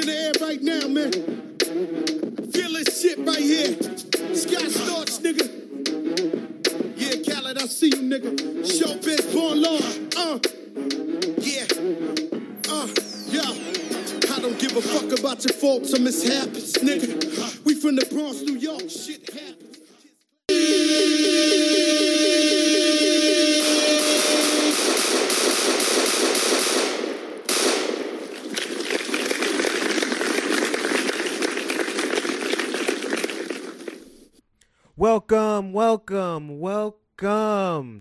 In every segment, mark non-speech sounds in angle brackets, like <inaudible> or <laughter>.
in the air right now, man. Feel this shit right here. Sky Storch, nigga. Yeah, Khaled, I see you, nigga. Showbiz, born law. Uh, yeah. Uh, yeah. I don't give a fuck about your faults or mishaps,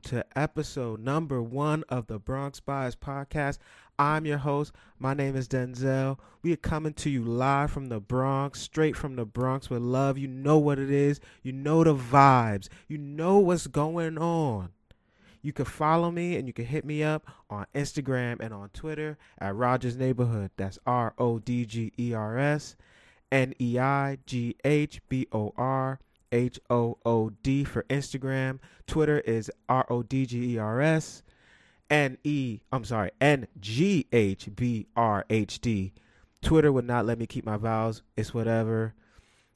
to episode number one of the Bronx Bias Podcast. I'm your host. My name is Denzel. We are coming to you live from the Bronx, straight from the Bronx with love. You know what it is. You know the vibes. You know what's going on. You can follow me and you can hit me up on Instagram and on Twitter at Rodgers Neighborhood. That's R O D G E R S N E I G H B O R H O O D for Instagram. Twitter is R O D G E R S N E. I'm sorry, N G H B R H D. Twitter would not let me keep my vowels. It's whatever.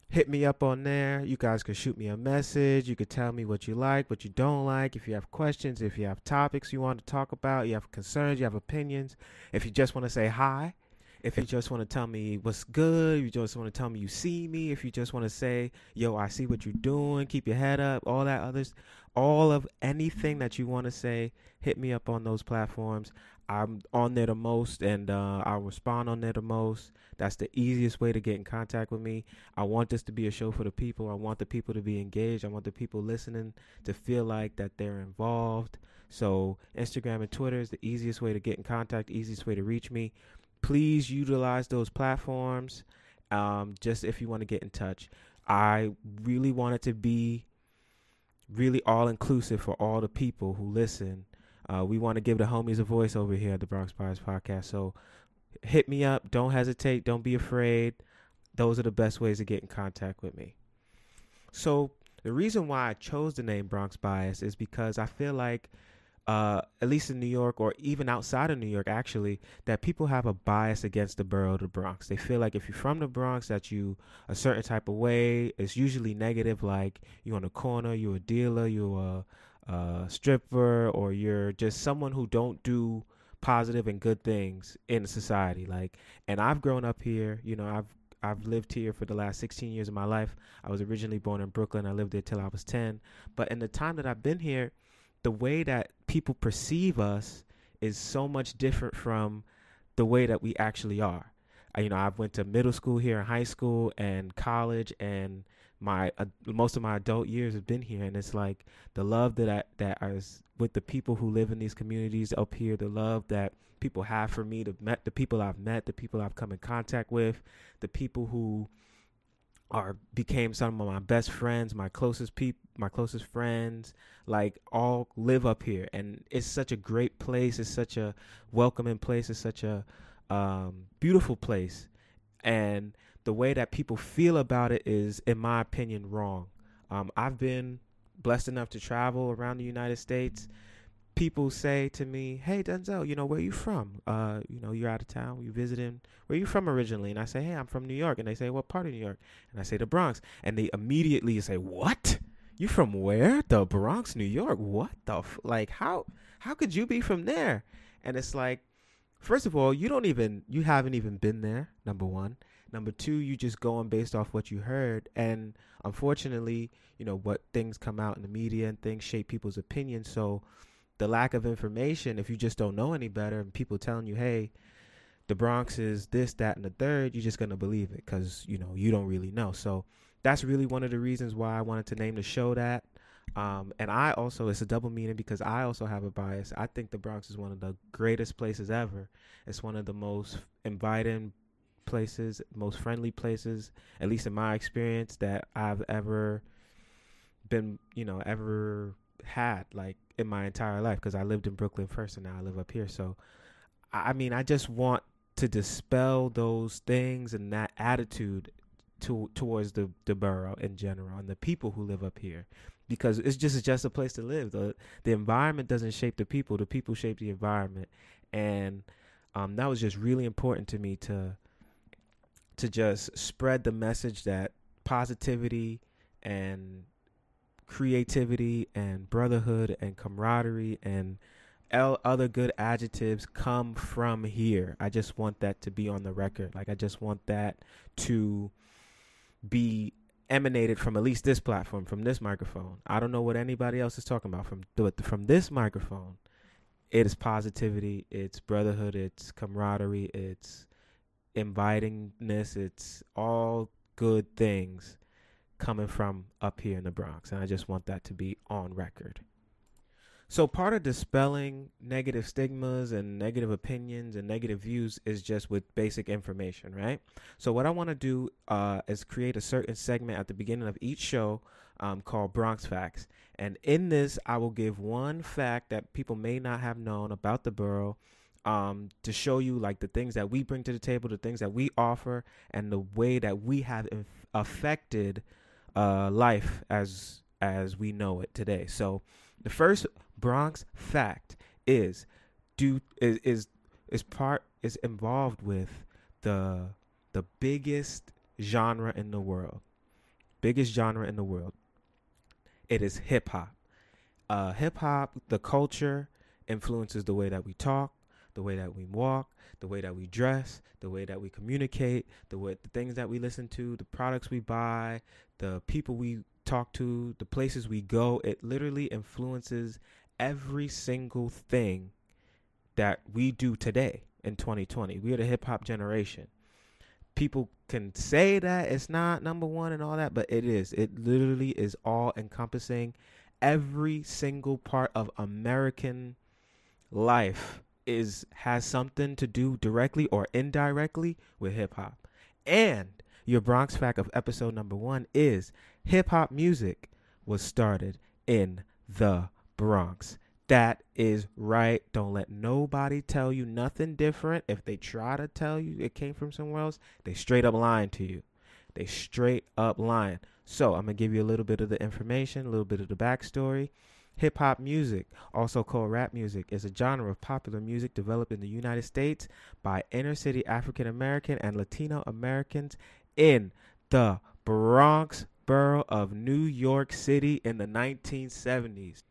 Hit me up on there. You guys can shoot me a message. You can tell me what you like, what you don't like. If you have questions, if you have topics you want to talk about, you have concerns, you have opinions. If you just want to say hi, if you just want to tell me what's good, you just want to tell me you see me, if you just want to say, yo, I see what you're doing, keep your head up, all that others, all of anything that you want to say, hit me up on those platforms. I'm on there the most and uh, I'll respond on there the most. That's the easiest way to get in contact with me. I want this to be a show for the people. I want the people to be engaged. I want the people listening to feel like that they're involved. So Instagram and Twitter is the easiest way to get in contact, easiest way to reach me please utilize those platforms um, just if you want to get in touch. I really want it to be really all inclusive for all the people who listen. Uh, we want to give the homies a voice over here at the bronx Bias podcast. So hit me up. Don't hesitate. Don't be afraid. Those are the best ways to get in contact with me. So the reason why i chose the name bronx bias is because i feel like uh, at least in New York or even outside of New York, actually, that people have a bias against the borough of the Bronx. They feel like if you're from the Bronx, that you a certain type of way. It's usually negative, like you're on a corner, you're a dealer, you're a, a stripper, or you're just someone who don't do positive and good things in society. Like, and I've grown up here. You know, I've I've lived here for the last 16 years of my life. I was originally born in Brooklyn. I lived there till I was 10. But in the time that I've been here, the way that people perceive us is so much different from the way that we actually are. I, you know, I've went to middle school here, and high school, and college, and my uh, most of my adult years have been here, and it's like the love that I that is with the people who live in these communities up here, the love that people have for me, the met the people I've met, the people I've come in contact with, the people who are became some of my best friends, my closest people, my closest friends, like all live up here, and it's such a great place. It's such a welcoming place. It's such a um, beautiful place, and the way that people feel about it is, in my opinion, wrong. Um, I've been blessed enough to travel around the United States. People say to me, "Hey Denzel, you know where you from? Uh, you know you're out of town. You visiting? Where you from originally?" And I say, "Hey, I'm from New York." And they say, "What part of New York?" And I say, "The Bronx." And they immediately say, "What? You from where? The Bronx, New York? What the f- like? How how could you be from there?" And it's like, first of all, you don't even you haven't even been there. Number one. Number two, you just going based off what you heard, and unfortunately, you know what things come out in the media and things shape people's opinions. So the lack of information, if you just don't know any better, and people telling you, "Hey, the Bronx is this, that, and the third, you're just gonna believe it because you know you don't really know. So that's really one of the reasons why I wanted to name the show that. Um, and I also, it's a double meaning because I also have a bias. I think the Bronx is one of the greatest places ever. It's one of the most inviting places, most friendly places, at least in my experience, that I've ever been, you know, ever had like in my entire life because I lived in Brooklyn first and now I live up here. So, I mean, I just want to dispel those things and that attitude to towards the the borough in general and the people who live up here. Because it's just it's just a place to live. The the environment doesn't shape the people. The people shape the environment. And um, that was just really important to me to to just spread the message that positivity and creativity and brotherhood and camaraderie and other good adjectives come from here. I just want that to be on the record. Like I just want that to be emanated from at least this platform, from this microphone. I don't know what anybody else is talking about from but from this microphone. It is positivity, it's brotherhood, it's camaraderie, it's invitingness, it's all good things coming from up here in the Bronx. And I just want that to be on record. So, part of dispelling negative stigmas and negative opinions and negative views is just with basic information, right? So, what I want to do uh, is create a certain segment at the beginning of each show um, called Bronx Facts. And in this, I will give one fact that people may not have known about the borough um, to show you like the things that we bring to the table, the things that we offer, and the way that we have inf- affected uh, life as as we know it today. So, the first Bronx fact is do is is is part is involved with the the biggest genre in the world. Biggest genre in the world. It is hip hop. Uh, hip hop, the culture influences the way that we talk, the way that we walk, the way that we dress, the way that we communicate, the way the things that we listen to, the products we buy, the people we talk to, the places we go. It literally influences every single thing that we do today in 2020. We are the hip hop generation. People can say that it's not number one and all that, but it is. It literally is all encompassing. Every single part of American life is has something to do directly or indirectly with hip hop. And your Bronx fact of episode number one is hip hop music was started in the Bronx. That is right. Don't let nobody tell you nothing different. If they try to tell you it came from somewhere else, they straight up lying to you. They straight up lying. So I'm gonna give you a little bit of the information, a little bit of the backstory. Hip hop music, also called rap music, is a genre of popular music developed in the United States by inner city African American and Latino Americans in the Bronx borough of New York City in the 1970s.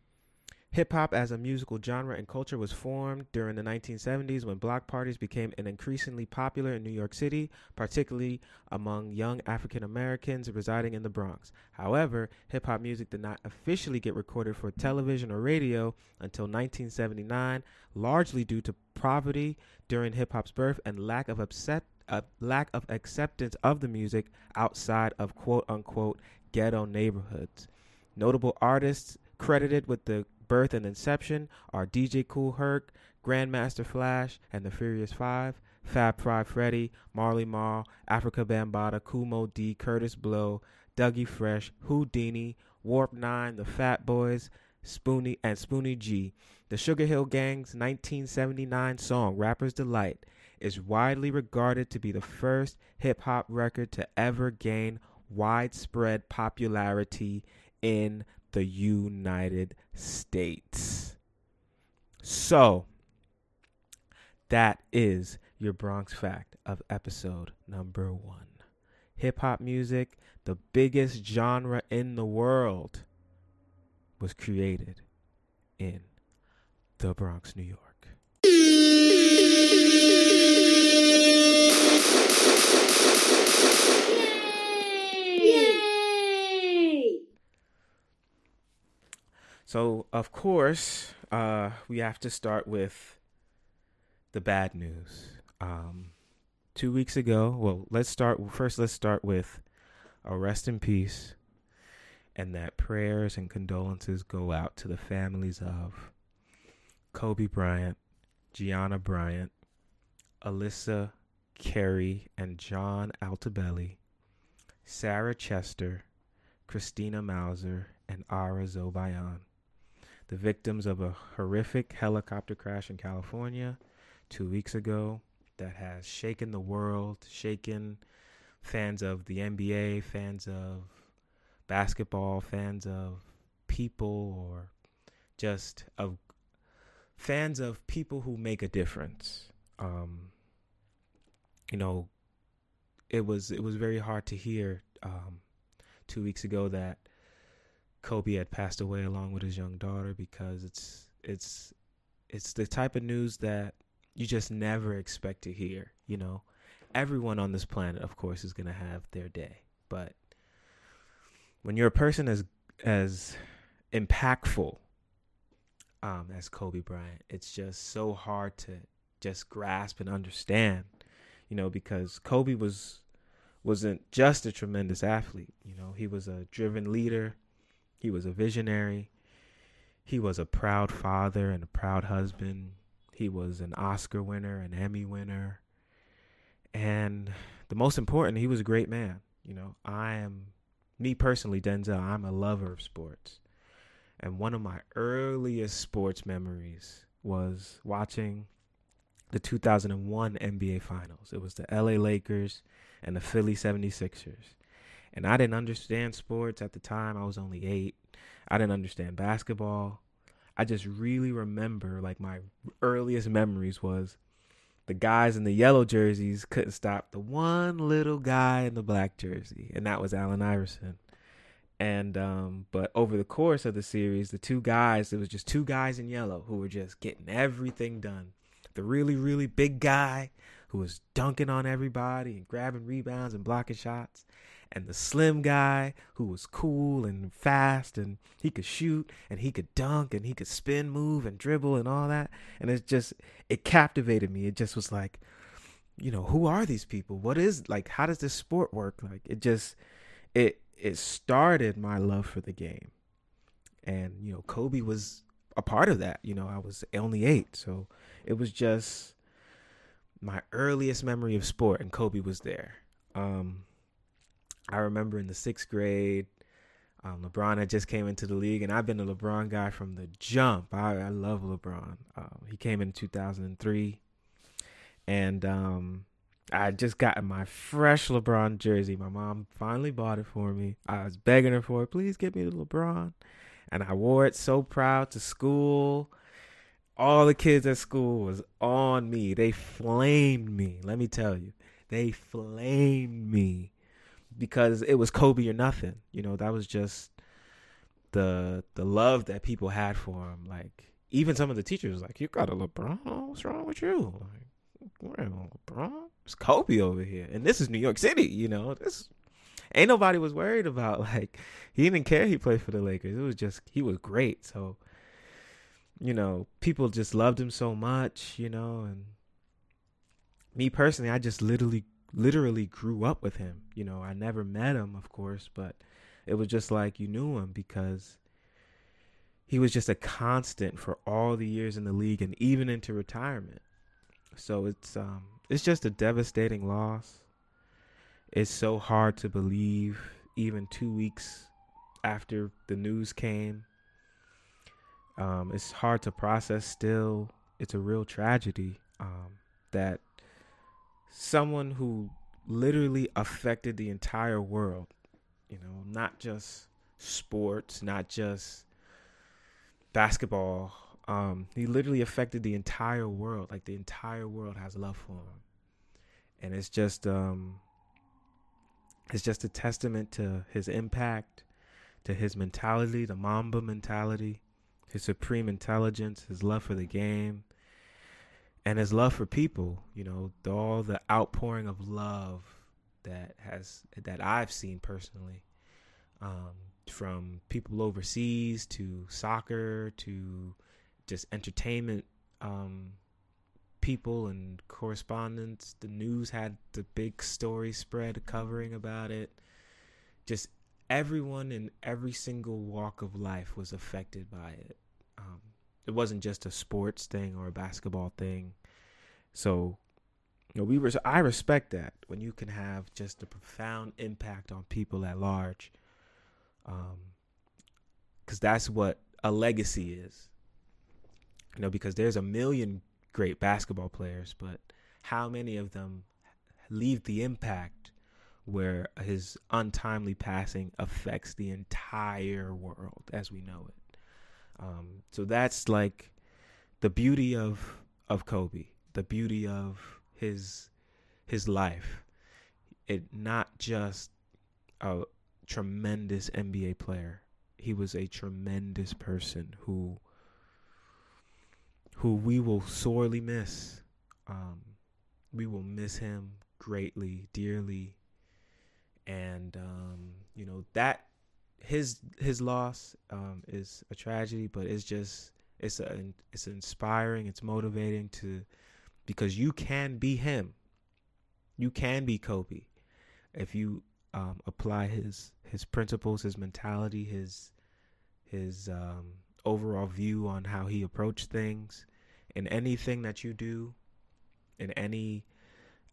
Hip hop as a musical genre and culture was formed during the 1970s when block parties became an increasingly popular in New York City, particularly among young African Americans residing in the Bronx. However, hip hop music did not officially get recorded for television or radio until 1979, largely due to poverty during hip hop's birth and lack of upset, uh, lack of acceptance of the music outside of quote unquote ghetto neighborhoods. Notable artists credited with the birth and inception are DJ Kool Herc, Grandmaster Flash, and the Furious Five, Fab Five Freddy, Marley Marl, Afrika Bambaataa, Kool Moe Dee, Kurtis Blow, Dougie Fresh, Whodini, Warp 9, The Fat Boys, Spoonie, and Spoonie G. The Sugarhill Gang's 1979 song, Rapper's Delight, is widely regarded to be the first hip hop record to ever gain widespread popularity in the United States. So, that is your Bronx fact of episode number one. Hip hop music, the biggest genre in the world, was created in the Bronx, New York. So, of course, uh, we have to start with the bad news. Um, two weeks ago, well, let's start first. Let's start with a rest in peace, and that prayers and condolences go out to the families of Kobe Bryant, Gianna Bryant, Alyssa Keri, and John Altobelli, Sarah Chester, Christina Mauser, and Ara Zobayan the victims of a horrific helicopter crash in California two weeks ago that has shaken the world, shaken fans of the NBA, fans of basketball, fans of people, or just of fans of people who make a difference. Um, you know, it was it was very hard to hear um, two weeks ago that Kobe had passed away along with his young daughter because it's it's it's the type of news that you just never expect to hear. You know, everyone on this planet, of course, is gonna have their day, but when you're a person as as impactful um, as Kobe Bryant, it's just so hard to just grasp and understand, you know, because Kobe was wasn't just a tremendous athlete, you know, he was a driven leader, he was a visionary, he was a proud father and a proud husband, he was an Oscar winner, an Emmy winner, and the most important, he was a great man. You know, I am me personally, Denzel, I'm a lover of sports. And one of my earliest sports memories was watching the 2001 NBA Finals. It was the LA Lakers and the Philly 76ers. And I didn't understand sports at the time. I was only eight. I didn't understand basketball. I just really remember, like, my earliest memories was the guys in the yellow jerseys couldn't stop the one little guy in the black jersey, and that was Allen Iverson. And um, but over the course of the series, the two guys, it was just two guys in yellow who were just getting everything done. The really, really big guy who was dunking on everybody and grabbing rebounds and blocking shots. And the slim guy who was cool and fast and he could shoot and he could dunk and he could spin move and dribble and all that. And it just it captivated me. It just was like, you know, who are these people? What is like how does this sport work? Like it just it it started my love for the game. And, you know, Kobe was a part of that. You know, I was only eight. So it was just my earliest memory of sport, and Kobe was there. Um, I remember in the sixth grade, um, LeBron had just came into the league, and I've been a LeBron guy from the jump. I, I love LeBron. Uh, he came in 2003, and um, I just got my fresh LeBron jersey. My mom finally bought it for me. I was begging her for it. Please get me the LeBron. And I wore it so proud to school. All the kids at school was on me. They flamed me. Let me tell you. They flamed me because it was Kobe or nothing. You know, that was just the the love that people had for him. Like even some of the teachers like, "You got a LeBron? What's wrong with you?" Like, where a LeBron? It's Kobe over here, and this is New York City. You know, this ain't nobody was worried about. <laughs> Like, he didn't care. He played for the Lakers. It was just he was great. So, you know, people just loved him so much. You know, and me personally, I just literally, literally grew up with him. You know, I never met him, of course, but it was just like you knew him because he was just a constant for all the years in the league and even into retirement. So it's um it's just a devastating loss. It's so hard to believe even 2 weeks after the news came. Um it's hard to process still. It's a real tragedy um that someone who literally affected the entire world, you know, not just sports, not just basketball, um, he literally affected the entire world. Like the entire world has love for him, and it's just um, it's just a testament to his impact, to his mentality, the Mamba mentality, his supreme intelligence, his love for the game, and his love for people. You know, all the outpouring of love that has that I've seen personally. Um, from people overseas to soccer to just entertainment um, people and correspondents. The news had the big story spread covering about it. Just everyone in every single walk of life was affected by it. Um, it wasn't just a sports thing or a basketball thing. So, you know, we res- I respect that when you can have just a profound impact on people at large. Um, because that's what a legacy is you know, because there's a million great basketball players, but how many of them leave the impact where his untimely passing affects the entire world as we know it? Um, so that's like the beauty of of Kobe, the beauty of his his life. it not just a tremendous NBA player. He was a tremendous person who who we will sorely miss. Um, we will miss him greatly, dearly, and um, you know that his his loss um, is a tragedy, but it's just it's a it's inspiring, it's motivating to because you can be him, you can be Kobe. If you um, apply his his principles, his mentality, his his um, overall view on how he approached things in anything that you do, in any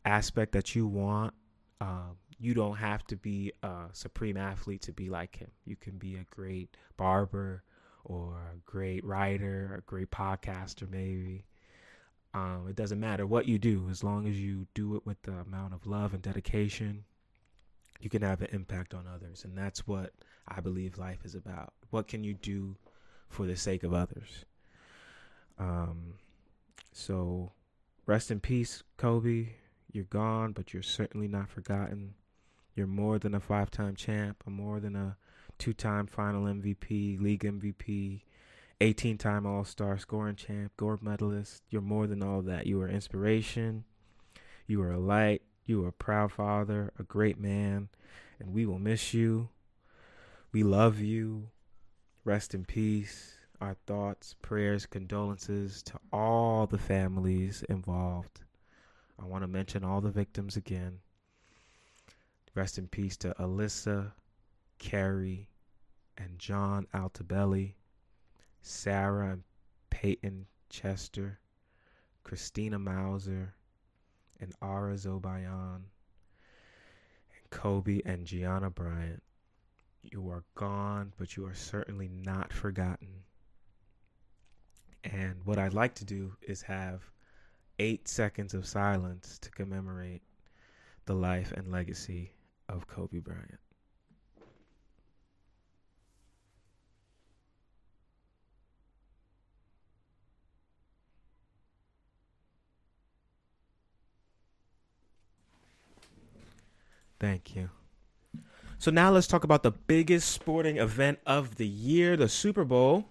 aspect that you want. Um, you don't have to be a supreme athlete to be like him. You can be a great barber or a great writer, a great podcaster, maybe. Um, it doesn't matter what you do, as long as you do it with the amount of love and dedication, you can have an impact on others. And that's what I believe life is about. What can you do for the sake of others? Um, so rest in peace, Kobe. You're gone, but you're certainly not forgotten. You're more than a five time champ, more than a two time final MVP, league MVP, 18 time All Star, scoring champ, gold medalist. You're more than all that. You are inspiration. You are a light. You are a proud father, a great man, and we will miss you. We love you. Rest in peace. Our thoughts, prayers, condolences to all the families involved. I want to mention all the victims again. Rest in peace to Alyssa, Keri, and John Altobelli, Sarah and Payton Chester, Christina Mauser, and Ara Zobayan, and Kobe and Gianna Bryant. You are gone, but you are certainly not forgotten. And what I'd like to do is have eight seconds of silence to commemorate the life and legacy of Kobe Bryant. Thank you. So now let's talk about the biggest sporting event of the year, the Super Bowl.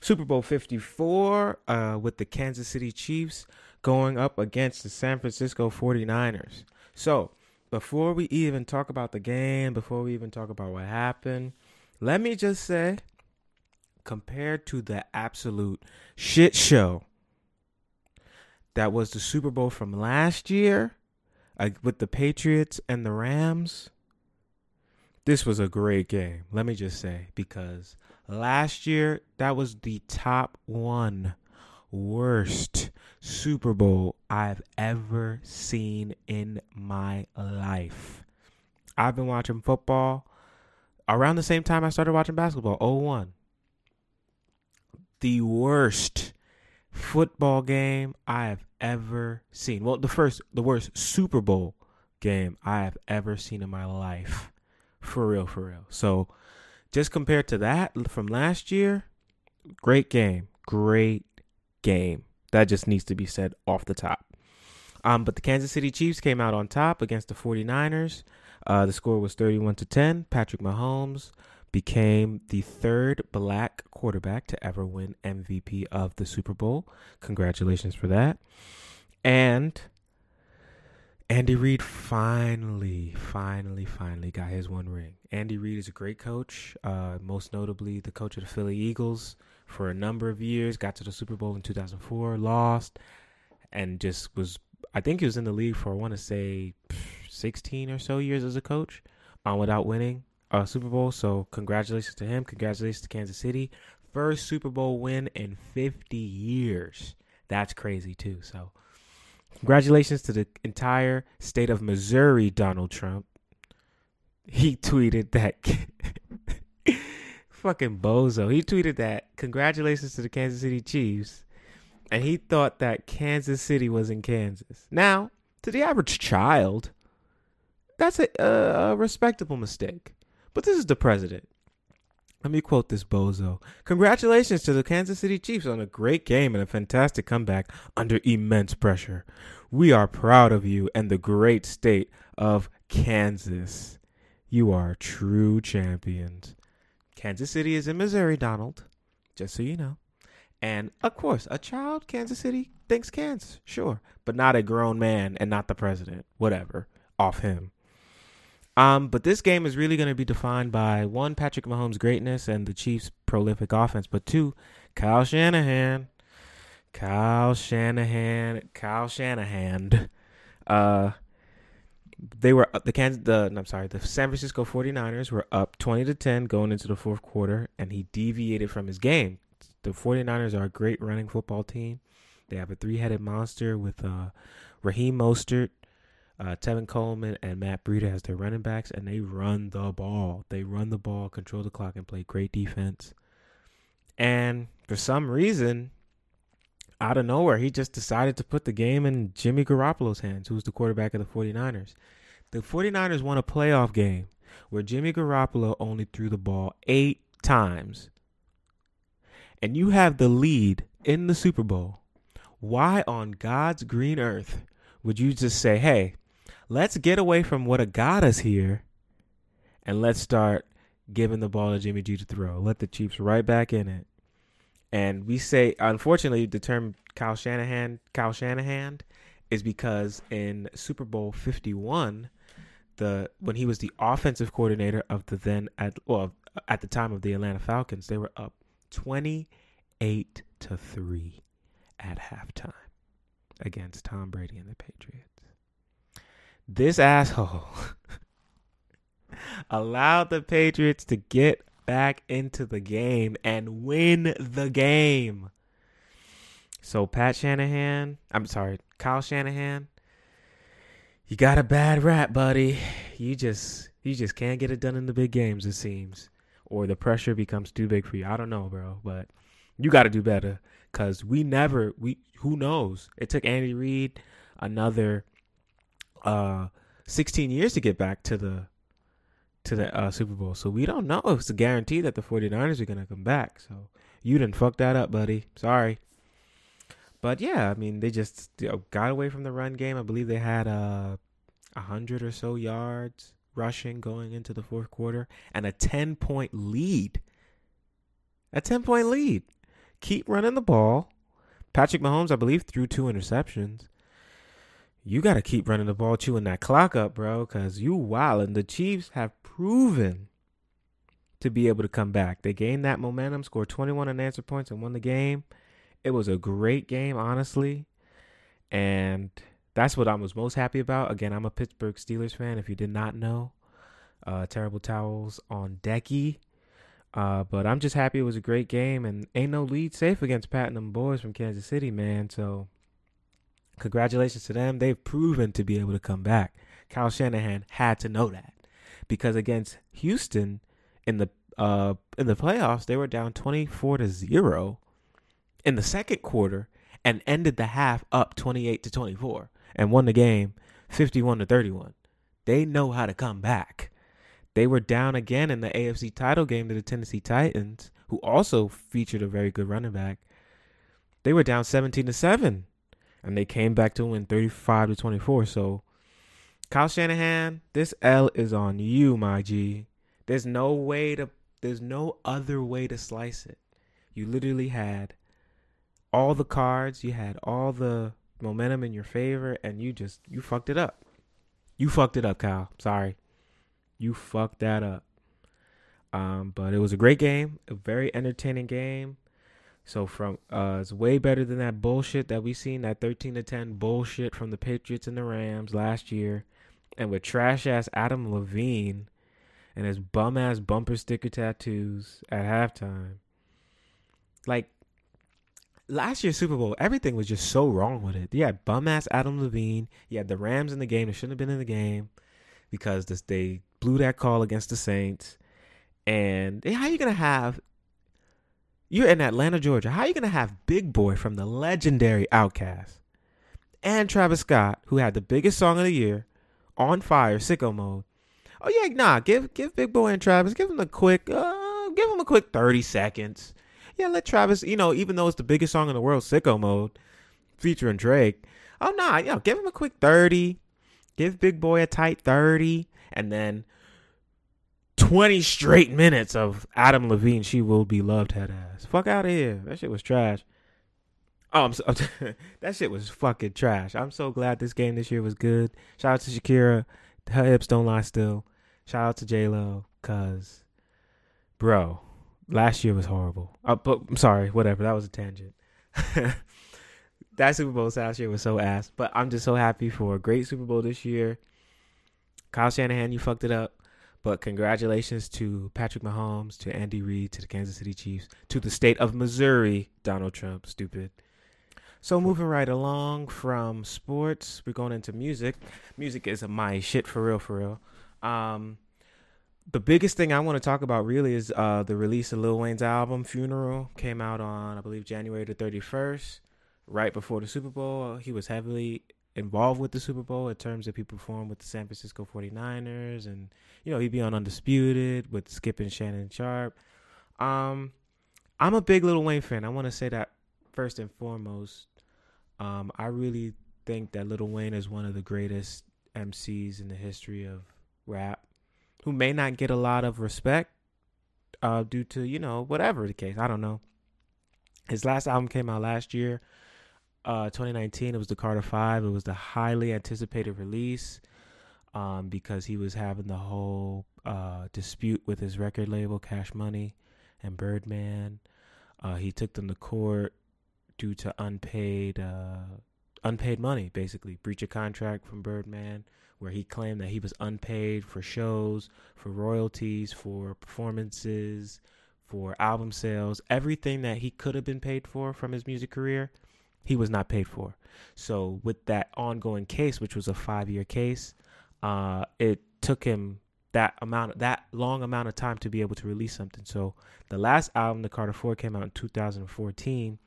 Super Bowl 54 uh, with the Kansas City Chiefs going up against the San Francisco 49ers. So, before we even talk about the game, before we even talk about what happened, let me just say compared to the absolute shit show that was the Super Bowl from last year, uh, with the Patriots and the Rams, this was a great game. Let me just say because last year that was the top one worst Super Bowl I've ever seen in my life. I've been watching football around the same time I started watching basketball, 01. The worst football game I have ever seen. Well, the first, the worst Super Bowl game I have ever seen in my life. For real, for real. So, just compared to that from last year, great game. Great game. That just needs to be said off the top. Um, but the Kansas City Chiefs came out on top against the 49ers. Uh, the score was 31 to 10. Patrick Mahomes became the third black quarterback to ever win MVP of the Super Bowl. Congratulations for that. And Andy Reid finally, finally, finally got his one ring. Andy Reid is a great coach, uh, most notably the coach of the Philly Eagles for a number of years. Got to the Super Bowl in 2004, lost, and just was. I think he was in the league for I want to say 16 or so years as a coach, uh, without winning a Super Bowl. So congratulations to him. Congratulations to Kansas City. First Super Bowl win in 50 years. That's crazy too. So congratulations to the entire state of Missouri, Donald Trump. He tweeted that <laughs> fucking bozo. He tweeted that congratulations to the Kansas City Chiefs. And he thought that Kansas City was in Kansas. Now, to the average child, that's a, a respectable mistake. But this is the president. Let me quote this bozo. Congratulations to the Kansas City Chiefs on a great game and a fantastic comeback under immense pressure. We are proud of you and the great state of Kansas. You are true champions. Kansas City is in Missouri, Donald, just so you know. And of course, a child, Kansas City thinks Kansas, sure, but not a grown man and not the president. Whatever, off him. Um, but this game is really going to be defined by one, Patrick Mahomes' greatness and the Chiefs' prolific offense, but two, Kyle Shanahan. Kyle Shanahan. Kyle Shanahan. Uh, they were the Kansas the I'm sorry, the San Francisco 49ers were up 20 to 10 going into the fourth quarter and he deviated from his game. The 49ers are a great running football team. They have a three-headed monster with uh, Raheem Mostert, uh, Tevin Coleman, and Matt Breida as their running backs, and they run the ball. They run the ball, control the clock, and play great defense. And for some reason, out of nowhere, he just decided to put the game in Jimmy Garoppolo's hands, who's the quarterback of the 49ers. The 49ers won a playoff game where Jimmy Garoppolo only threw the ball eight times. And you have the lead in the Super Bowl. Why on God's green earth would you just say, hey, let's get away from what a got us here and let's start giving the ball to Jimmy G to throw? Let the Chiefs right back in it. And we say, unfortunately, the term Kyle Shanahan, Kyle Shanahan, is because in Super Bowl Fifty One, the when he was the offensive coordinator of the then at well at the time of the Atlanta Falcons, they were up twenty eight to three at halftime against Tom Brady and the Patriots. This asshole <laughs> allowed the Patriots to get back into the game and win the game. So Pat Shanahan, I'm sorry, Kyle Shanahan, you got a bad rap, buddy. You just you just can't get it done in the big games, it seems. Or the pressure becomes too big for you. I don't know, bro, but you got to do better cuz we never we who knows. It took Andy Reid another uh 16 years to get back to the to the uh, Super Bowl. So we don't know if it's a guarantee that the 49ers are going to come back. So you didn't fuck that up, buddy. Sorry. But yeah, I mean, they just you know, got away from the run game. I believe they had uh, a uh, hundred or so yards rushing going into the fourth quarter and a 10 point lead. A 10 point lead. Keep running the ball. Patrick Mahomes, I believe, threw two interceptions you got to keep running the ball, chewing that clock up, bro, because you wild. And the Chiefs have proven to be able to come back. They gained that momentum, scored 21 unanswered points, and won the game. It was a great game, honestly. And that's what I was most happy about. Again, I'm a Pittsburgh Steelers fan, if you did not know. Uh, terrible towels on decky. Uh, but I'm just happy it was a great game and ain't no lead safe against Pat and boys from Kansas City, man. So Congratulations to them. They've proven to be able to come back. Kyle Shanahan had to know that because against Houston in the uh in the playoffs they were down 24 to 0 in the second quarter and ended the half up 28 to 24 and won the game 51 to 31. They know how to come back. They were down again in the AFC title game to the Tennessee Titans, who also featured a very good running back. They were down 17 to 7 and they came back to win 35 to 24. So, Kyle Shanahan, this L is on you, my G. There's no way to there's no other way to slice it. You literally had all the cards, you had all the momentum in your favor and you just you fucked it up. You fucked it up, Kyle. Sorry. You fucked that up. Um, but it was a great game, a very entertaining game. So from uh, it's way better than that bullshit that we seen that 13 to 10 bullshit from the Patriots and the Rams last year, and with trash ass Adam Levine and his bum ass bumper sticker tattoos at halftime. Like last year's Super Bowl, everything was just so wrong with it. You had bum ass Adam Levine. You had the Rams in the game that shouldn't have been in the game because this, they blew that call against the Saints. And how are you gonna have you're in Atlanta, Georgia. How are you going to have Big Boi from the legendary Outkast and Travis Scott, who had the biggest song of the year, on fire, sicko mode? Oh yeah, nah. Give give Big Boi and Travis, give them a quick, uh, give him a quick 30 seconds. Yeah, let Travis, you know, even though it's the biggest song in the world, Sicko Mode, featuring Drake. Oh, nah, know, give him a quick 30. Give Big Boi a tight 30. And then 20 straight minutes of Adam Levine, She Will Be Loved head ass. Fuck out of here. That shit was trash. Oh, I'm so, <laughs> that shit was fucking trash. I'm so glad this game this year was good. Shout out to Shakira. Her hips don't lie still. Shout out to J Lo, cause, bro, last year was horrible. Uh, but I'm sorry, whatever. That was a tangent. <laughs> that Super Bowl last year was so ass. But I'm just so happy for a great Super Bowl this year. Kyle Shanahan, you fucked it up. But congratulations to Patrick Mahomes, to Andy Reid, to the Kansas City Chiefs, to the state of Missouri, Donald Trump, stupid. So moving right along from sports, we're going into music. Music is my shit for real, for real. Um, the biggest thing I want to talk about really is uh, the release of Lil Wayne's album Funeral came out on I believe January the 31st, right before the Super Bowl. He was heavily involved with the Super Bowl in terms of he performed with the San Francisco 49ers and you know he'd be on Undisputed with Skip and Shannon Sharpe. Um, I'm a big Little Wayne fan. I want to say that first and foremost. Um, I really think that Little Wayne is one of the greatest MCs in the history of rap, who may not get a lot of respect uh, due to you know whatever the case. I don't know. His last album came out last year uh, 2019. It was the Carter Five. It was the highly anticipated release um, because he was having the whole uh, dispute with his record label, Cash Money and Birdman. Uh, he took them to court due to unpaid uh, unpaid money, basically breach of contract from Birdman, where he claimed that he was unpaid for shows, for royalties, for performances, for album sales, everything that he could have been paid for from his music career he was not paid for. So with that ongoing case, which was a five year case, uh, it took him that amount that long amount of time to be able to release something. So the last album, the Carter Four, came out in 2014,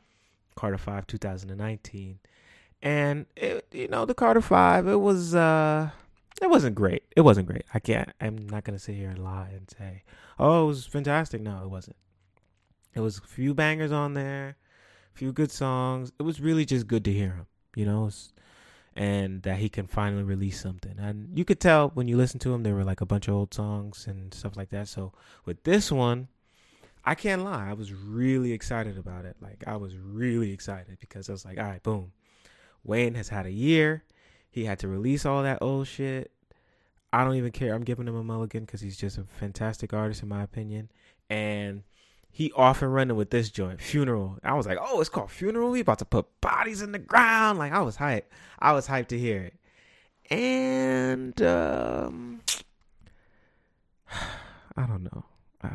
Carter Five 2019, and it, you know the Carter Five, it was uh, it wasn't great. It wasn't great. I can't. I'm not gonna sit here and lie and say, oh, it was fantastic. No, it wasn't. It was a few bangers on there few good songs. It was really just good to hear him, you know, and that he can finally release something. And you could tell when you listen to him, there were like a bunch of old songs and stuff like that. So with this one, I can't lie, I was really excited about it. Like I was really excited because I was like, all right, boom. Wayne has had a year. He had to release all that old shit. I don't even care. I'm giving him a mulligan because he's just a fantastic artist in my opinion. And he off and running with this joint, Funeral. I was like, oh, it's called Funeral. We about to put bodies in the ground. Like I was hyped. I was hyped to hear it. And um, <sighs> I don't know. Uh,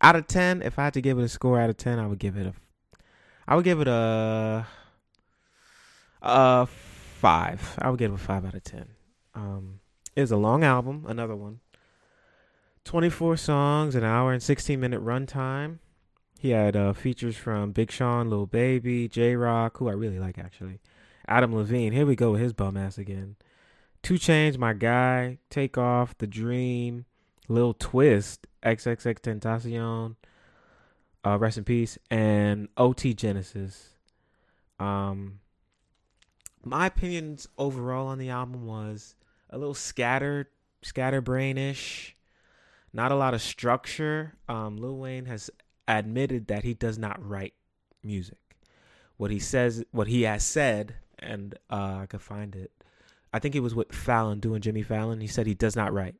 out of ten, if I had to give it a score out of ten, I would give it a. I would give it a. A five. I would give it a five out of ten. Um, it's a long album. Another one. 24 songs, an hour and 16 minute runtime. He had uh, features from Big Sean, Lil Baby, Jay Rock, who I really like actually, Adam Levine. Here we go with his bum ass again. 2 Chainz, my guy, Takeoff, The Dream, Lil Twist, XXXTentacion, uh, rest in peace, and OT Genasis. Um, my opinions overall on the album was a little scattered, scatterbrainish not a lot of structure. Um, Lil Wayne has admitted that he does not write music. What he says, what he has said, and uh, I could find it. I think it was with Fallon doing Jimmy Fallon. He said he does not write.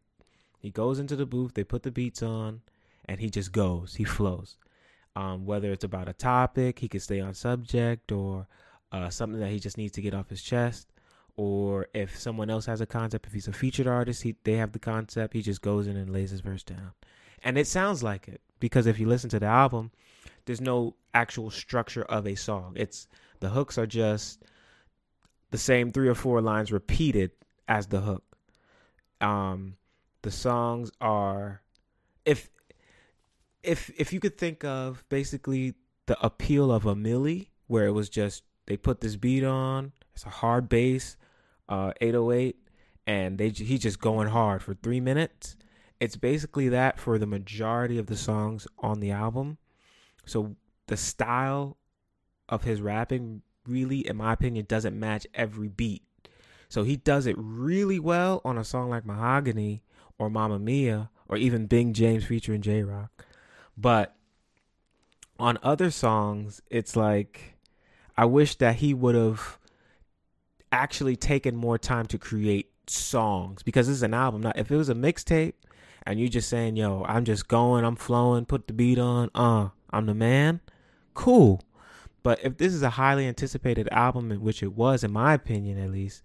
He goes into the booth, they put the beats on, and he just goes. He flows. Um, whether it's about a topic, he could stay on subject, or uh, something that he just needs to get off his chest or if someone else has a concept, if he's a featured artist, he they have the concept, he just goes in and lays his verse down. And it sounds like it because if you listen to the album, there's no actual structure of a song. It's the hooks are just the same three or four lines repeated as the hook. Um the songs are if if if you could think of basically the appeal of A Milli where it was just they put this beat on, it's a hard bass, uh, 808, and they he's just going hard for three minutes, it's basically that for the majority of the songs on the album. So the style of his rapping really, in my opinion, doesn't match every beat. So he does it really well on a song like Mahogany or Mamma Mia or even Bing James featuring Jay Rock. But on other songs, it's like I wish that he would have actually taken more time to create songs because this is an album. Now, if it was a mixtape and you're just saying, "Yo, I'm just going, I'm flowing, put the beat on, uh, I'm the man," cool. But if this is a highly anticipated album, in which it was, in my opinion at least,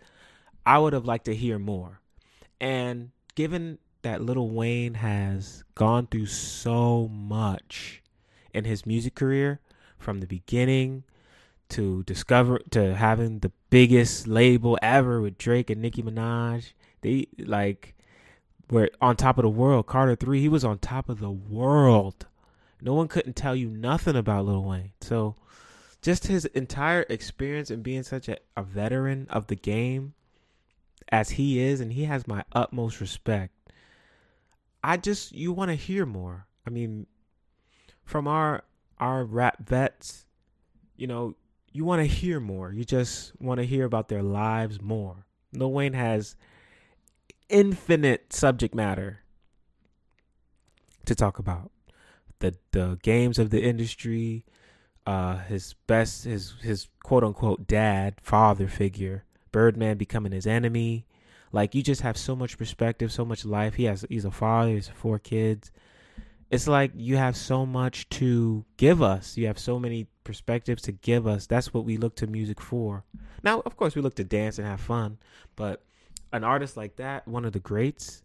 I would have liked to hear more. And given that Lil Wayne has gone through so much in his music career, from the beginning to discover to having the biggest label ever with Drake and Nicki Minaj, they like were on top of the world. Carter three, he was on top of the world. No one couldn't tell you nothing about Lil Wayne. So just his entire experience and being such a, a veteran of the game as he is, and he has my utmost respect. I just you want to hear more. I mean, from our our rap vets, you know, you want to hear more. You just want to hear about their lives more. Lil Wayne has infinite subject matter to talk about. The the games of the industry, uh, his best, his his quote unquote dad, father figure, Birdman becoming his enemy. Like you just have so much perspective, so much life. He has he's a father, he's four kids. It's like you have so much to give us. You have so many perspectives to give us. That's what we look to music for. Now, of course, we look to dance and have fun, but an artist like that, one of the greats,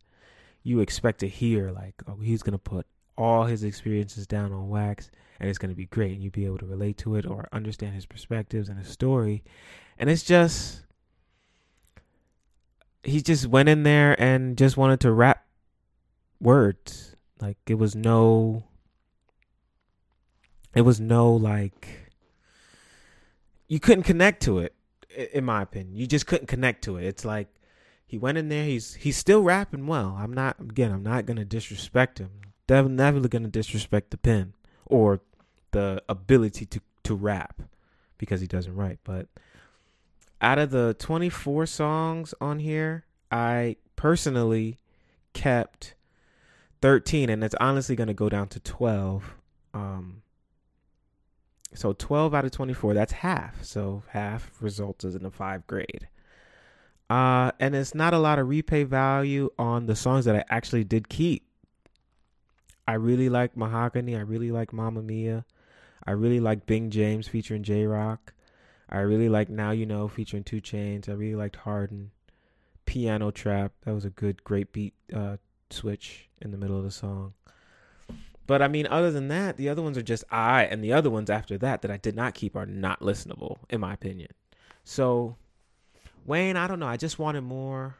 you expect to hear like, oh, he's gonna put all his experiences down on wax and it's to be great and you'll be able to relate to it or understand his perspectives and his story and it's just he just went in there and just wanted to rap words like it was no it was no like you couldn't connect to it in my opinion. You just couldn't connect to it. It's like he went in there he's he's still rapping well. I'm not again i'm not gonna disrespect him. Never never gonna disrespect the pen or the ability to to rap because he doesn't write. But out of the 24 songs on here, I personally kept 13 and it's honestly to go down to 12 um so 12 out of 24 that's half so half results in a 5 grade uh and it's not a lot of replay value on the songs that I actually did keep I really like Mahogany I really like Mamma Mia I really like Bing James featuring Jay Rock. I really like Now You Know featuring 2 Chainz. I really liked Harden. Piano Trap. That was a good, great beat uh, switch in the middle of the song. But I mean, other than that, the other ones are just I, and the other ones after that that I did not keep are not listenable, in my opinion. So, Wayne, I don't know. I just wanted more.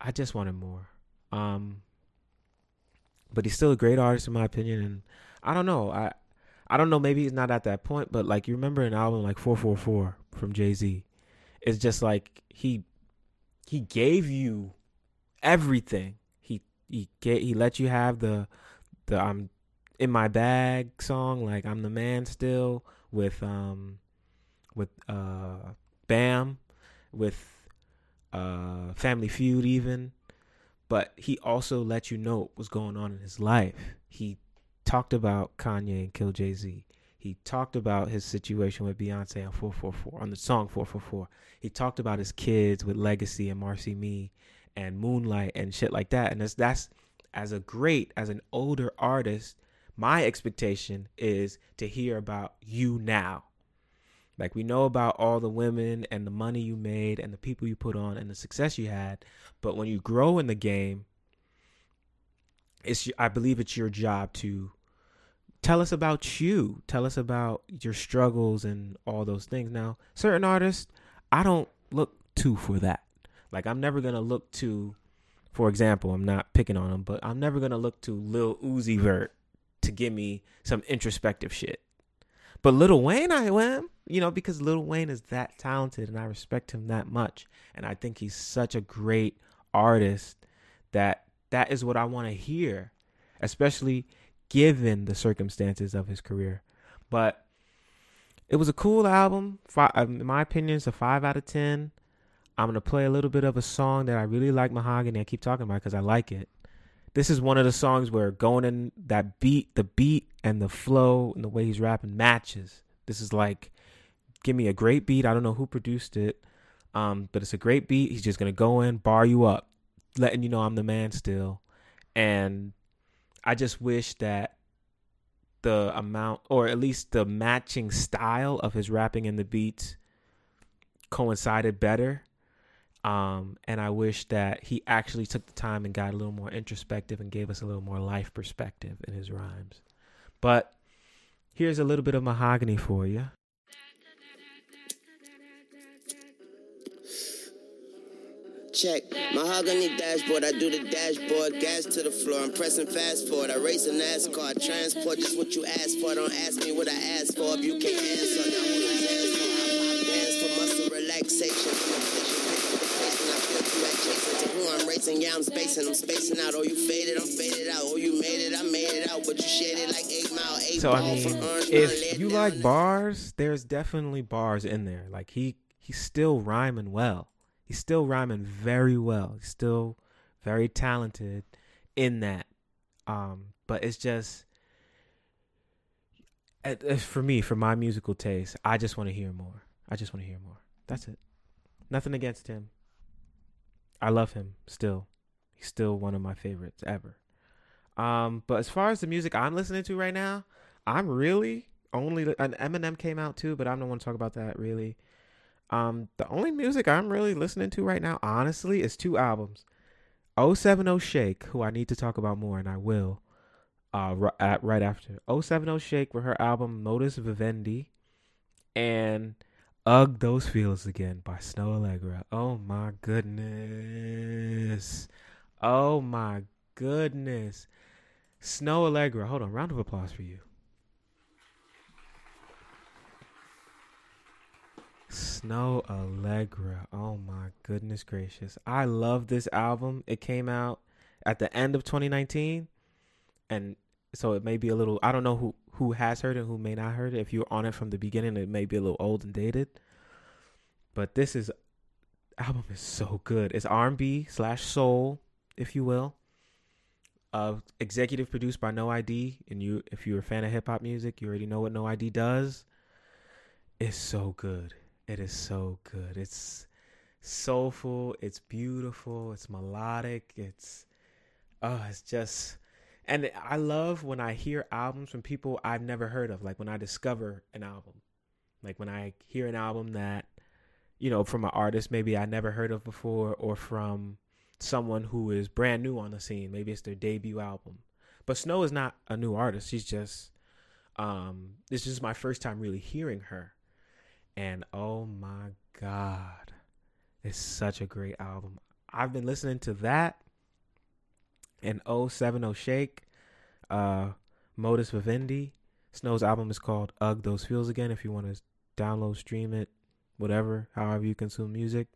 I just wanted more. Um, but he's still a great artist, in my opinion, and I don't know. I I don't know, maybe he's not at that point, but like you remember an album like 444 from Jay Z. It's just like he he gave you everything. He he get he let you have the the I'm in my bag song, like I'm the man still with um with uh Bam, with uh Family Feud even. But he also let you know what was going on in his life. He talked about Kanye and Kill Jay Z. He talked about his situation with Beyonce on 444 on the song 444. He talked about his kids with Legacy and Marcy Me and Moonlight and shit like that. And that's that's as a great as an older artist, my expectation is to hear about you now. Like we know about all the women and the money you made and the people you put on and the success you had, but when you grow in the game, it's I believe it's your job to tell us about you. Tell us about your struggles and all those things. Now, certain artists, I don't look to for that. Like I'm never gonna look to, for example, I'm not picking on him, but I'm never gonna look to Lil Uzi Vert to give me some introspective shit. But Lil Wayne, I am, you know, because Lil Wayne is that talented and I respect him that much, and I think he's such a great artist that that is what I want to hear, especially given the circumstances of his career. But it was a cool album. Five, in my opinion, it's a five out of ten. I'm gonna play a little bit of a song that I really like, Mahogany. I keep talking about because I like it. This is one of the songs where going in that beat, the beat and the flow and the way he's rapping matches. This is like, give me a great beat. I don't know who produced it, um, but it's a great beat. He's just gonna go in, bar you up, letting you know I'm the man still, and I just wish that the amount, or at least the matching style of his rapping and the beats, coincided better um, and I wish that he actually took the time and got a little more introspective and gave us a little more life perspective in his rhymes. But here's a little bit of mahogany for you. Check mahogany dashboard. I do the dashboard, gas to the floor. I'm pressing fast forward. I race a NASCAR, transport just what you asked for. Don't ask me what I asked for if you can't answer. Now who does answer for? I pop dance for muscle relaxation I'm racing. Yeah, I'm spacing. I'm spacing out. Oh, you faded. I'm faded out. Oh, you made it. I made it out. But you shaded like eight mile. Eight so I mean, if you like bars, there's definitely bars in there. Like he he's still rhyming well. He's still rhyming very well. He's still very talented in that. Um, but it's just for me, for my musical taste, I just want to hear more. I just want to hear more. That's it. Nothing against him. I love him still. He's still one of my favorites ever. Um, but as far as the music I'm listening to right now, I'm really only an Eminem came out too, but I don't want to talk about that really. Um, the only music I'm really listening to right now, honestly, is two albums. 070 Shake, who I need to talk about more, and I will. Uh, right, right after 070 Shake with her album Modus Vivendi, and Ugh Those Feels Again by Snoh Aalegra. Oh my goodness. Oh my goodness. Snoh Aalegra. Hold on. Round of applause for you. Snoh Aalegra. Oh my goodness gracious. I love this album. It came out at the end of 2019 and so it may be a little I don't know who who has heard it, who may not heard it. If you're on it from the beginning, it may be a little old and dated. But this is album is so good. It's R&B slash soul, if you will. Uh, executive produced by No ID, and you, if you're a fan of hip hop music, you already know what No ID does. It's so good. It is so good. It's soulful. It's beautiful. It's melodic. It's, oh, it's just and I love when I hear albums from people I've never heard of, like when I discover an album. Like when I hear an album that, you know, from an artist maybe I never heard of before or from someone who is brand new on the scene. Maybe it's their debut album. But Snoh is not a new artist. She's just um this is my first time really hearing her. And oh my god. It's such a great album. I've been listening to that and 070 Shake, uh, Modus Vivendi. Snoh's album is called Ugh Those Feels Again. If you want to download, stream it, whatever, however you consume music.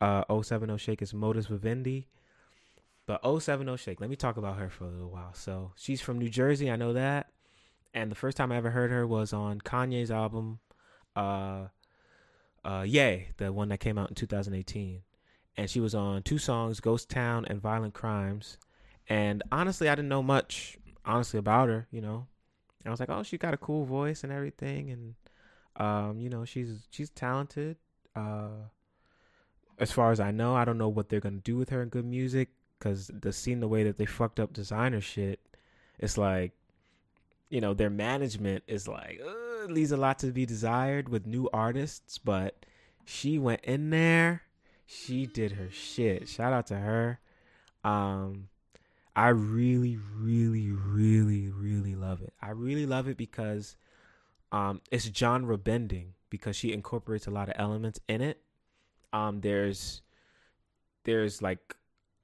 Uh, 070 Shake is Modus Vivendi. But 070 Shake, let me talk about her for a little while. So she's from New Jersey, I know that. And the first time I ever heard her was on Kanye's album, uh, uh, Ye, the one that came out in 2018. And she was on two songs, Ghost Town and Violent Crimes. And honestly, I didn't know much, honestly, about her. You know, I was like, oh, she got a cool voice and everything, and um, you know, she's she's talented. Uh, as far as I know, I don't know what they're gonna do with her in good music because the scene, the way that they fucked up Desiigner shit, it's like, you know, their management is like, uh, leaves a lot to be desired with new artists, but she went in there, she did her shit. Shout out to her. Um, I really, really, really, really love it. I really love it because um, it's genre bending because she incorporates a lot of elements in it. Um, there's there's like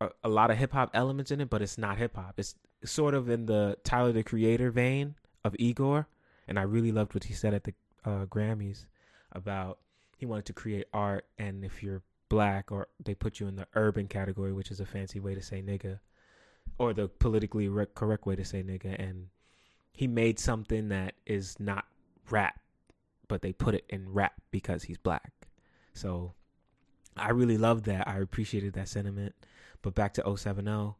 a, a lot of hip hop elements in it, but it's not hip hop. It's sort of in the Tyler the Creator vein of Igor, and I really loved what he said at the uh, Grammys about he wanted to create art, and if you're black or they put you in the urban category, which is a fancy way to say nigga or the politically re- correct way to say nigga, and he made something that is not rap, but they put it in rap because he's black. So I really loved that. I appreciated that sentiment. But back to 070,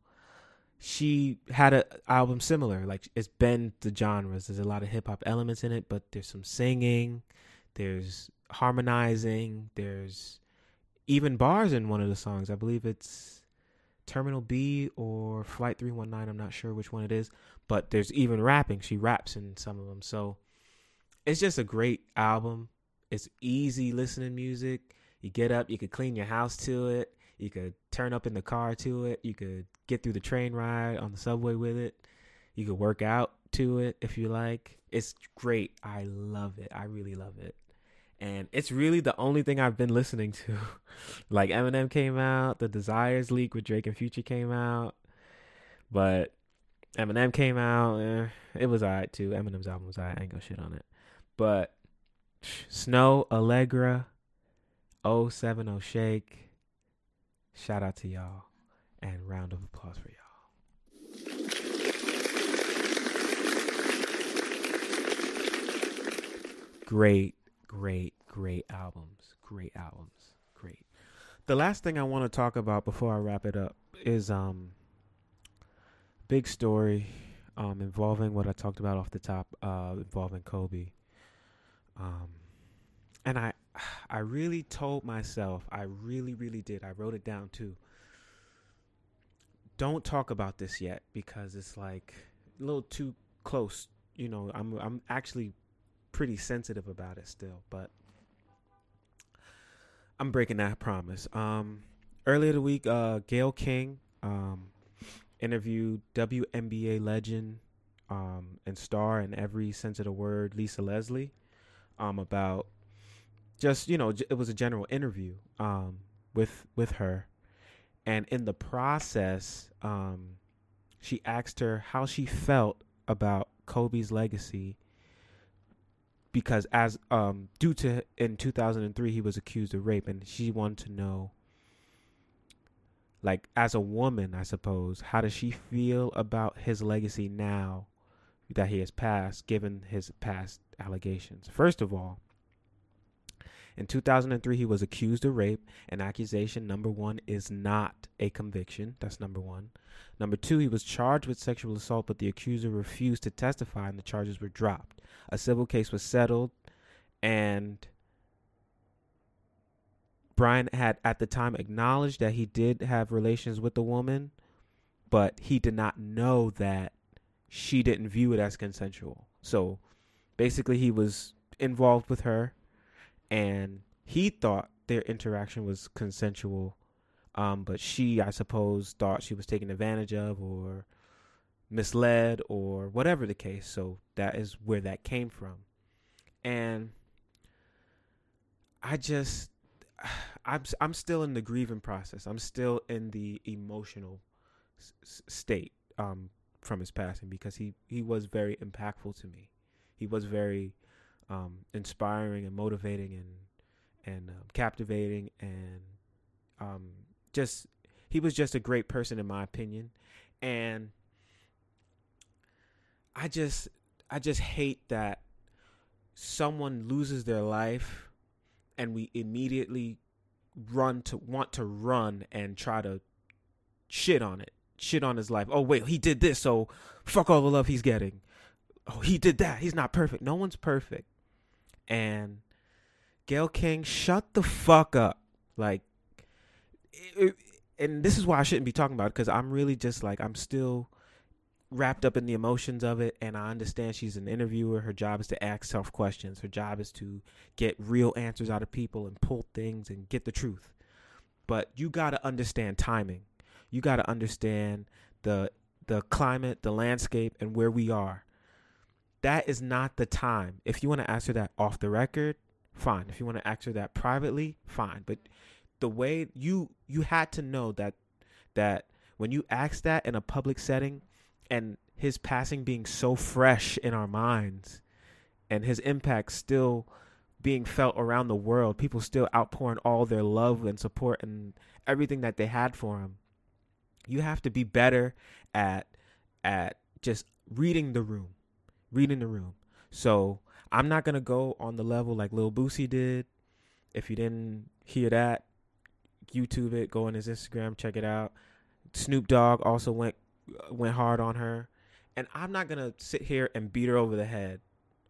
she had an album similar. Like it's been the genres. There's a lot of hip hop elements in it, but there's some singing, there's harmonizing, there's even bars in one of the songs. I believe it's Terminal B or Flight 319. I'm not sure which one it is, but there's even rapping. She raps in some of them. So it's just a great album. It's easy listening music. You get up, you could clean your house to it. You could turn up in the car to it. You could get through the train ride on the subway with it. You could work out to it if you like. It's great. I love it. I really love it. And it's really the only thing I've been listening to. <laughs> like Eminem came out, the Desires leak with Drake and Future came out. But Eminem came out. Eh, it was alright too. Eminem's album was alright. I ain't gonna shit on it. But Snoh, Aalegra, 070 Shake. Shout out to y'all and round of applause for y'all. Great, great, great albums. Great albums. Great. The last thing I want to talk about before I wrap it up is um big story um involving what I talked about off the top uh involving Kobe. Um and I I really told myself, I really, really did. I wrote it down too. Don't talk about this yet because it's like a little too close. You know, I'm I'm actually pretty sensitive about it still, but I'm breaking that promise. Um, earlier the week, uh, Gayle King um, interviewed WNBA legend um, and star in every sense of the word, Lisa Leslie, um, about just you know it was a general interview um, with with her, and in the process, um, she asked her how she felt about Kobe's legacy because as um due to in 2003 he was accused of rape and she wanted to know like as a woman I suppose how does she feel about his legacy now that he has passed given his past allegations? First of all in 2003, he was accused of rape, and accusation number one is not a conviction. That's number one. Number two, he was charged with sexual assault, but the accuser refused to testify, and the charges were dropped. A civil case was settled, and Bryant had at the time acknowledged that he did have relations with the woman, but he did not know that she didn't view it as consensual. So basically, he was involved with her and he thought their interaction was consensual um, but she i suppose thought she was taken advantage of or misled or whatever the case. So that is where that came from. And i just <sighs> i'm i'm still in the grieving process. I'm still in the emotional s- state um, from his passing because he he was very impactful to me. He was very um, inspiring and motivating and and um, captivating and um, just he was just a great person in my opinion. And I just I just hate that someone loses their life and we immediately run to want to run and try to shit on it. Shit on his life. Oh wait he did this so fuck all the love he's getting. Oh he did that. He's not perfect. No one's perfect and Gayle King, shut the fuck up. Like, it, and this is why I shouldn't be talking about it because I'm really just like, I'm still wrapped up in the emotions of it. And I understand she's an interviewer. Her job is to ask tough questions, her job is to get real answers out of people and pull things and get the truth. But you got to understand timing. You got to understand the the climate, the landscape, and where we are that is not the time. If you want to answer that off the record, fine. If you want to answer that privately, fine. But the way you you had to know that that when you ask that in a public setting and his passing being so fresh in our minds and his impact still being felt around the world, people still outpouring all their love and support and everything that they had for him. You have to be better at at just reading the room, reading the room. So I'm not gonna go on the level like Lil Boosie did. If you didn't hear that, YouTube it, go on his Instagram, check it out. Snoop Dogg also went uh, went hard on her, and I'm not gonna sit here and beat her over the head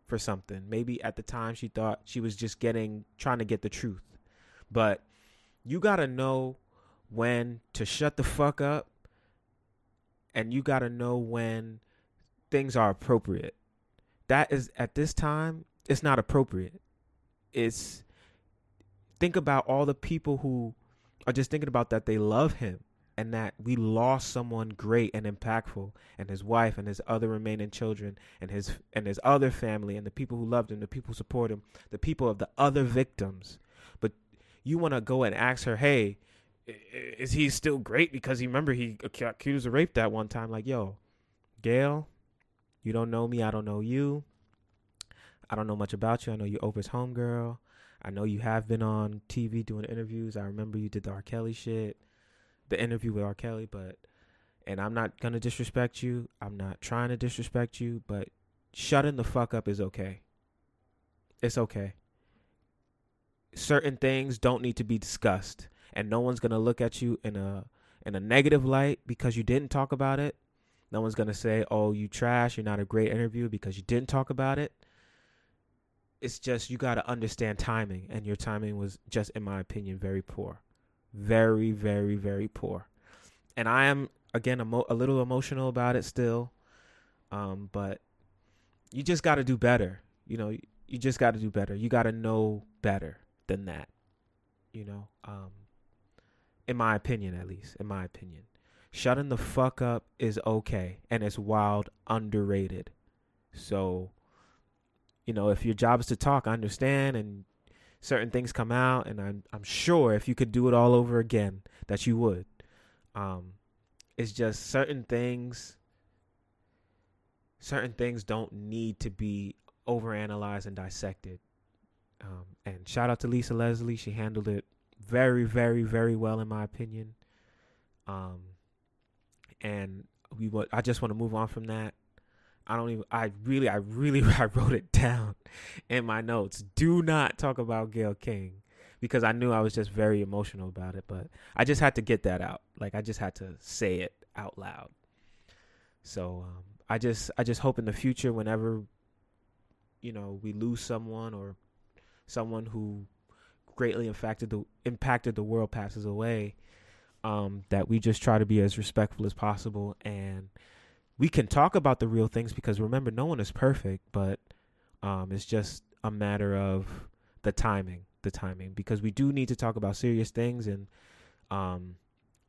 for something. Maybe at the time she thought she was just getting trying to get the truth, but you gotta know when to shut the fuck up, and you gotta know when things are appropriate. That is at this time, it's not appropriate. It's think about all the people who are just thinking about that they love him and that we lost someone great and impactful and his wife and his other remaining children and his and his other family and the people who loved him the people who support him the people of the other victims but you want to go and ask her hey is he still great because he remember he accused of rape that one time like yo Gayle you don't know me i don't know you i don't know much about you i know you're oprah's homegirl i know you have been on tv doing interviews i remember you did the r kelly shit the interview with R. Kelly, but and I'm not gonna disrespect you. I'm not trying to disrespect you, but shutting the fuck up is okay. It's okay. Certain things don't need to be discussed, and no one's gonna look at you in a in a negative light because you didn't talk about it. No one's gonna say, "Oh, you trash. You're not a great interview because you didn't talk about it." It's just you got to understand timing, and your timing was just, in my opinion, very poor very, very, very poor. And I am again emo- a little emotional about it still, um, but you just got to do better. You know, you just got to do better. You got to know better than that. You know, um, in my opinion, at least, in my opinion, shutting the fuck up is okay, and it's wild underrated. So, you know, if your job is to talk, I understand, and certain things come out, and I'm I'm sure if you could do it all over again, that you would. Um, it's just certain things. Certain things don't need to be overanalyzed and dissected. Um, and shout out to Lisa Leslie, she handled it very, very, very well in my opinion. Um, and we. I just want to move on from that. I don't even. I really, I really, <laughs> I wrote it down in my notes. Do not talk about Gayle King because I knew I was just very emotional about it. But I just had to get that out. Like I just had to say it out loud. So um, I just, I just hope in the future, whenever you know we lose someone or someone who greatly impacted the impacted the world passes away, um, that we just try to be as respectful as possible and we can talk about the real things because remember, no one is perfect, but um, it's just a matter of the timing, the timing, because we do need to talk about serious things and um,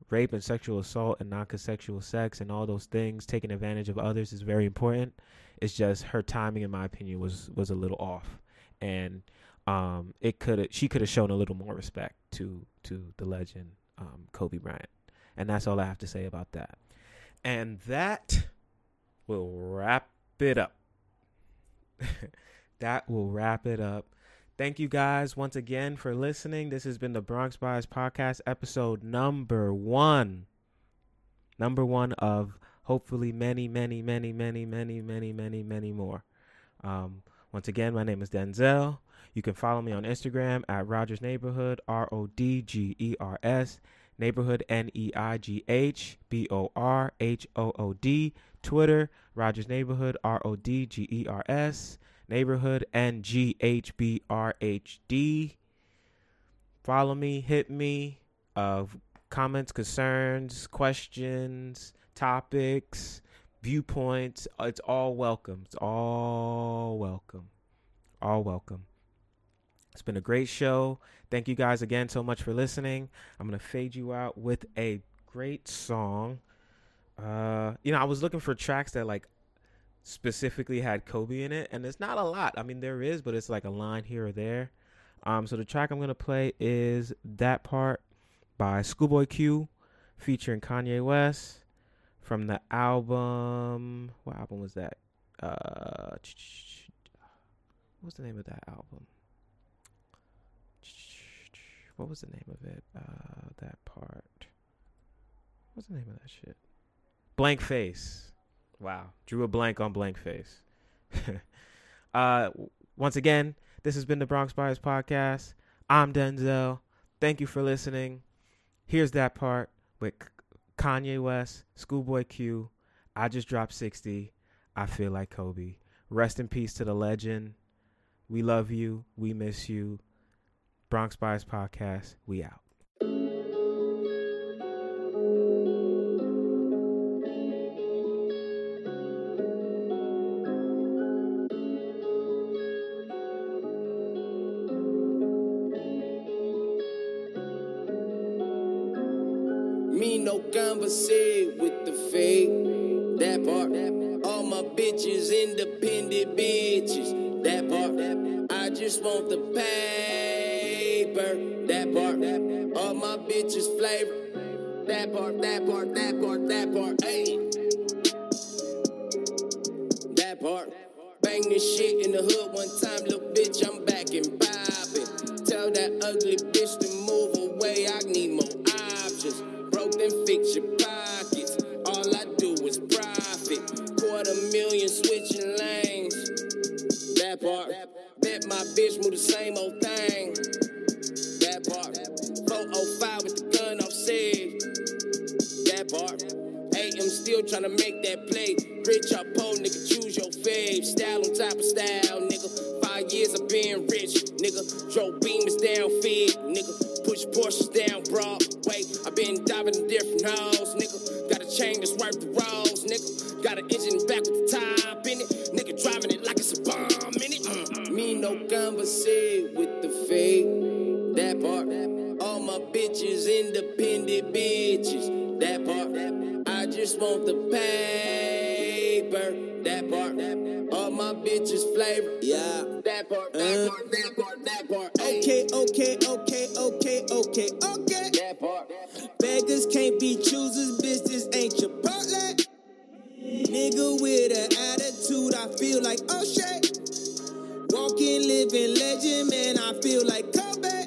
rape and sexual assault and non-consensual sex and all those things. Taking advantage of others is very important. It's just her timing, in my opinion, was was a little off, and um, it could she could have shown a little more respect to to the legend um, Kobe Bryant, and that's all I have to say about that. And that will wrap it up. <laughs> that will wrap it up. Thank you guys once again for listening. This has been the Bronx Bias Podcast, episode number one. Number one of hopefully many, many, many, many, many, many, many, many more. Um, once again, my name is Denzel. You can follow me on Instagram at Rodgers Neighborhood, R O D G E R S, Neighborhood N E I G H B O R H O O D. Twitter, Rodgers Neighborhood, R O D G E R S, Neighborhood, N G H B R H D. Follow me, hit me. Uh, comments, concerns, questions, topics, viewpoints. It's all welcome. It's all welcome. All welcome. It's been a great show. Thank you guys again so much for listening. I'm going to fade you out with a great song. Uh, you know, I was looking for tracks that like specifically had Kobe in it, and it's not a lot. I mean, there is, but it's like a line here or there. Um, so the track I'm gonna play is "That Part" by Schoolboy Q, featuring Kanye West from the album. What album was that? Uh, <tsk> what's the name of that album? What was the name of it? Uh, that part. what's the name of that shit? Blank Face. Wow, drew a blank on Blank Face. <laughs> uh, once again, this has been the Bronx Bias Podcast. I'm Denzel. Thank you for listening. Here's that part with Kanye West, Schoolboy Q. I just dropped 60. I feel like Kobe. Rest in peace to the legend. We love you. We miss you. Bronx Bias Podcast. We out. Okay, okay, okay. That part. Beggars can't be choosers, bitch, this ain't Chipotle. Nigga with an attitude, I feel like oh shit. Walking, living legend, man, I feel like Kobe.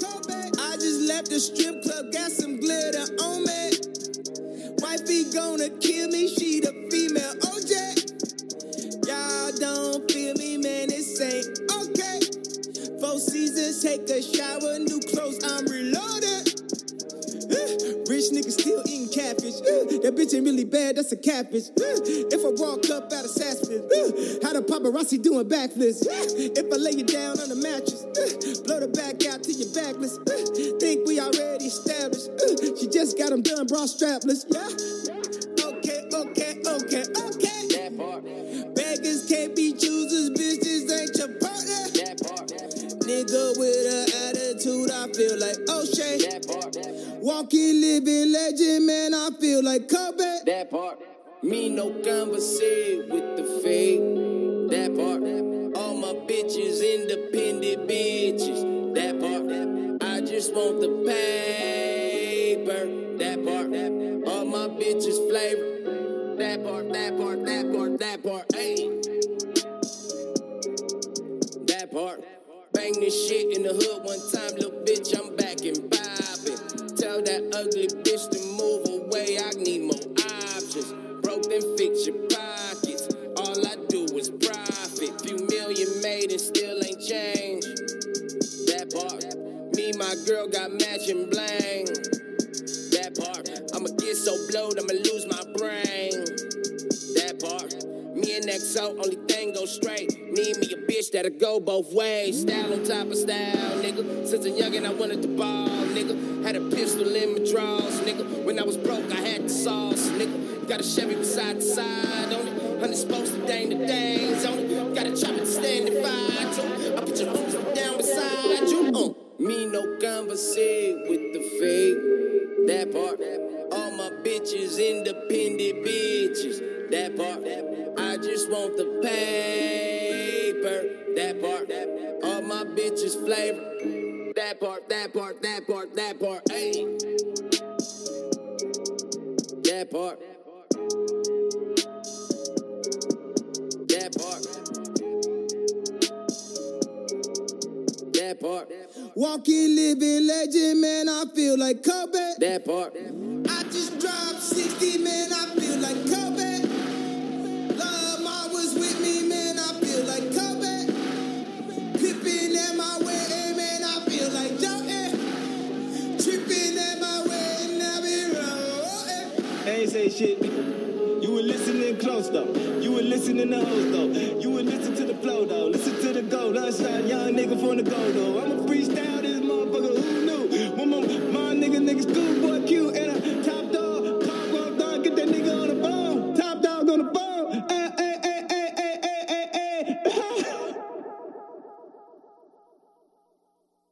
Kobe. I just left the strip club, got some glitter on me. Wifey gonna kill me, she the take a shower, new clothes, I'm reloaded. Uh, Rich nigga still eating catfish. Uh, That bitch ain't really bad, that's a catfish. Uh, If I walk up out of Saks Fifth, how the paparazzi doing backflips? Uh, If I lay you down on the mattress, uh, blow the back out to you're backless. Uh, Think we already established. Uh, She just got them done, bra strapless. Yeah. Okay, okay, okay, Nigga with an attitude, I feel like O'Shea. That part. Walking, living legend, man, I feel like Kobe. That part. Me no conversate with the fake. That part. All my bitches independent bitches. That part. I just want the paper. That part. All my bitches flavor. That part. That part. That part. That part. Hey. That part. Bang this shit in the hood one time, little bitch. I'm back and bobbing. Tell that ugly bitch to move away. I need more options. Broke then fix your pockets. All I do is profit. Few million made and still ain't changed. That part. Me, my girl got matching bling. That part. I'ma get so blowed, I'ma lose my brain. That part. Me and XO, only thing go straight. Need me a bitch that'll go both ways. Style on top of style, nigga. Since a youngin', I wanted the ball, nigga. Had a pistol in my drawers, nigga. When I was broke, I had the sauce, nigga. Got a Chevy beside the side on it. Honey supposed to dang the things on it. Got a chopper to stand and fight too. I put your hoes down beside you. Uh. Me no conversate with the fake. That part. All my bitches independent bitches. That part. I just want the paper. That part. All my bitches flavor. That part. That part. That part. That part. Hey. That part. That part. That part. Walking, living legend, man, I feel like Kobe. That part. I just drive Nike, man, I shit. You were listening close though. You were listening to hoes though. You would listen to the flow though. Listen to the go. Lunchtime, young nigga from the go though. I'm a freestyle this motherfucker. Who knew? When my, my nigga niggas cool.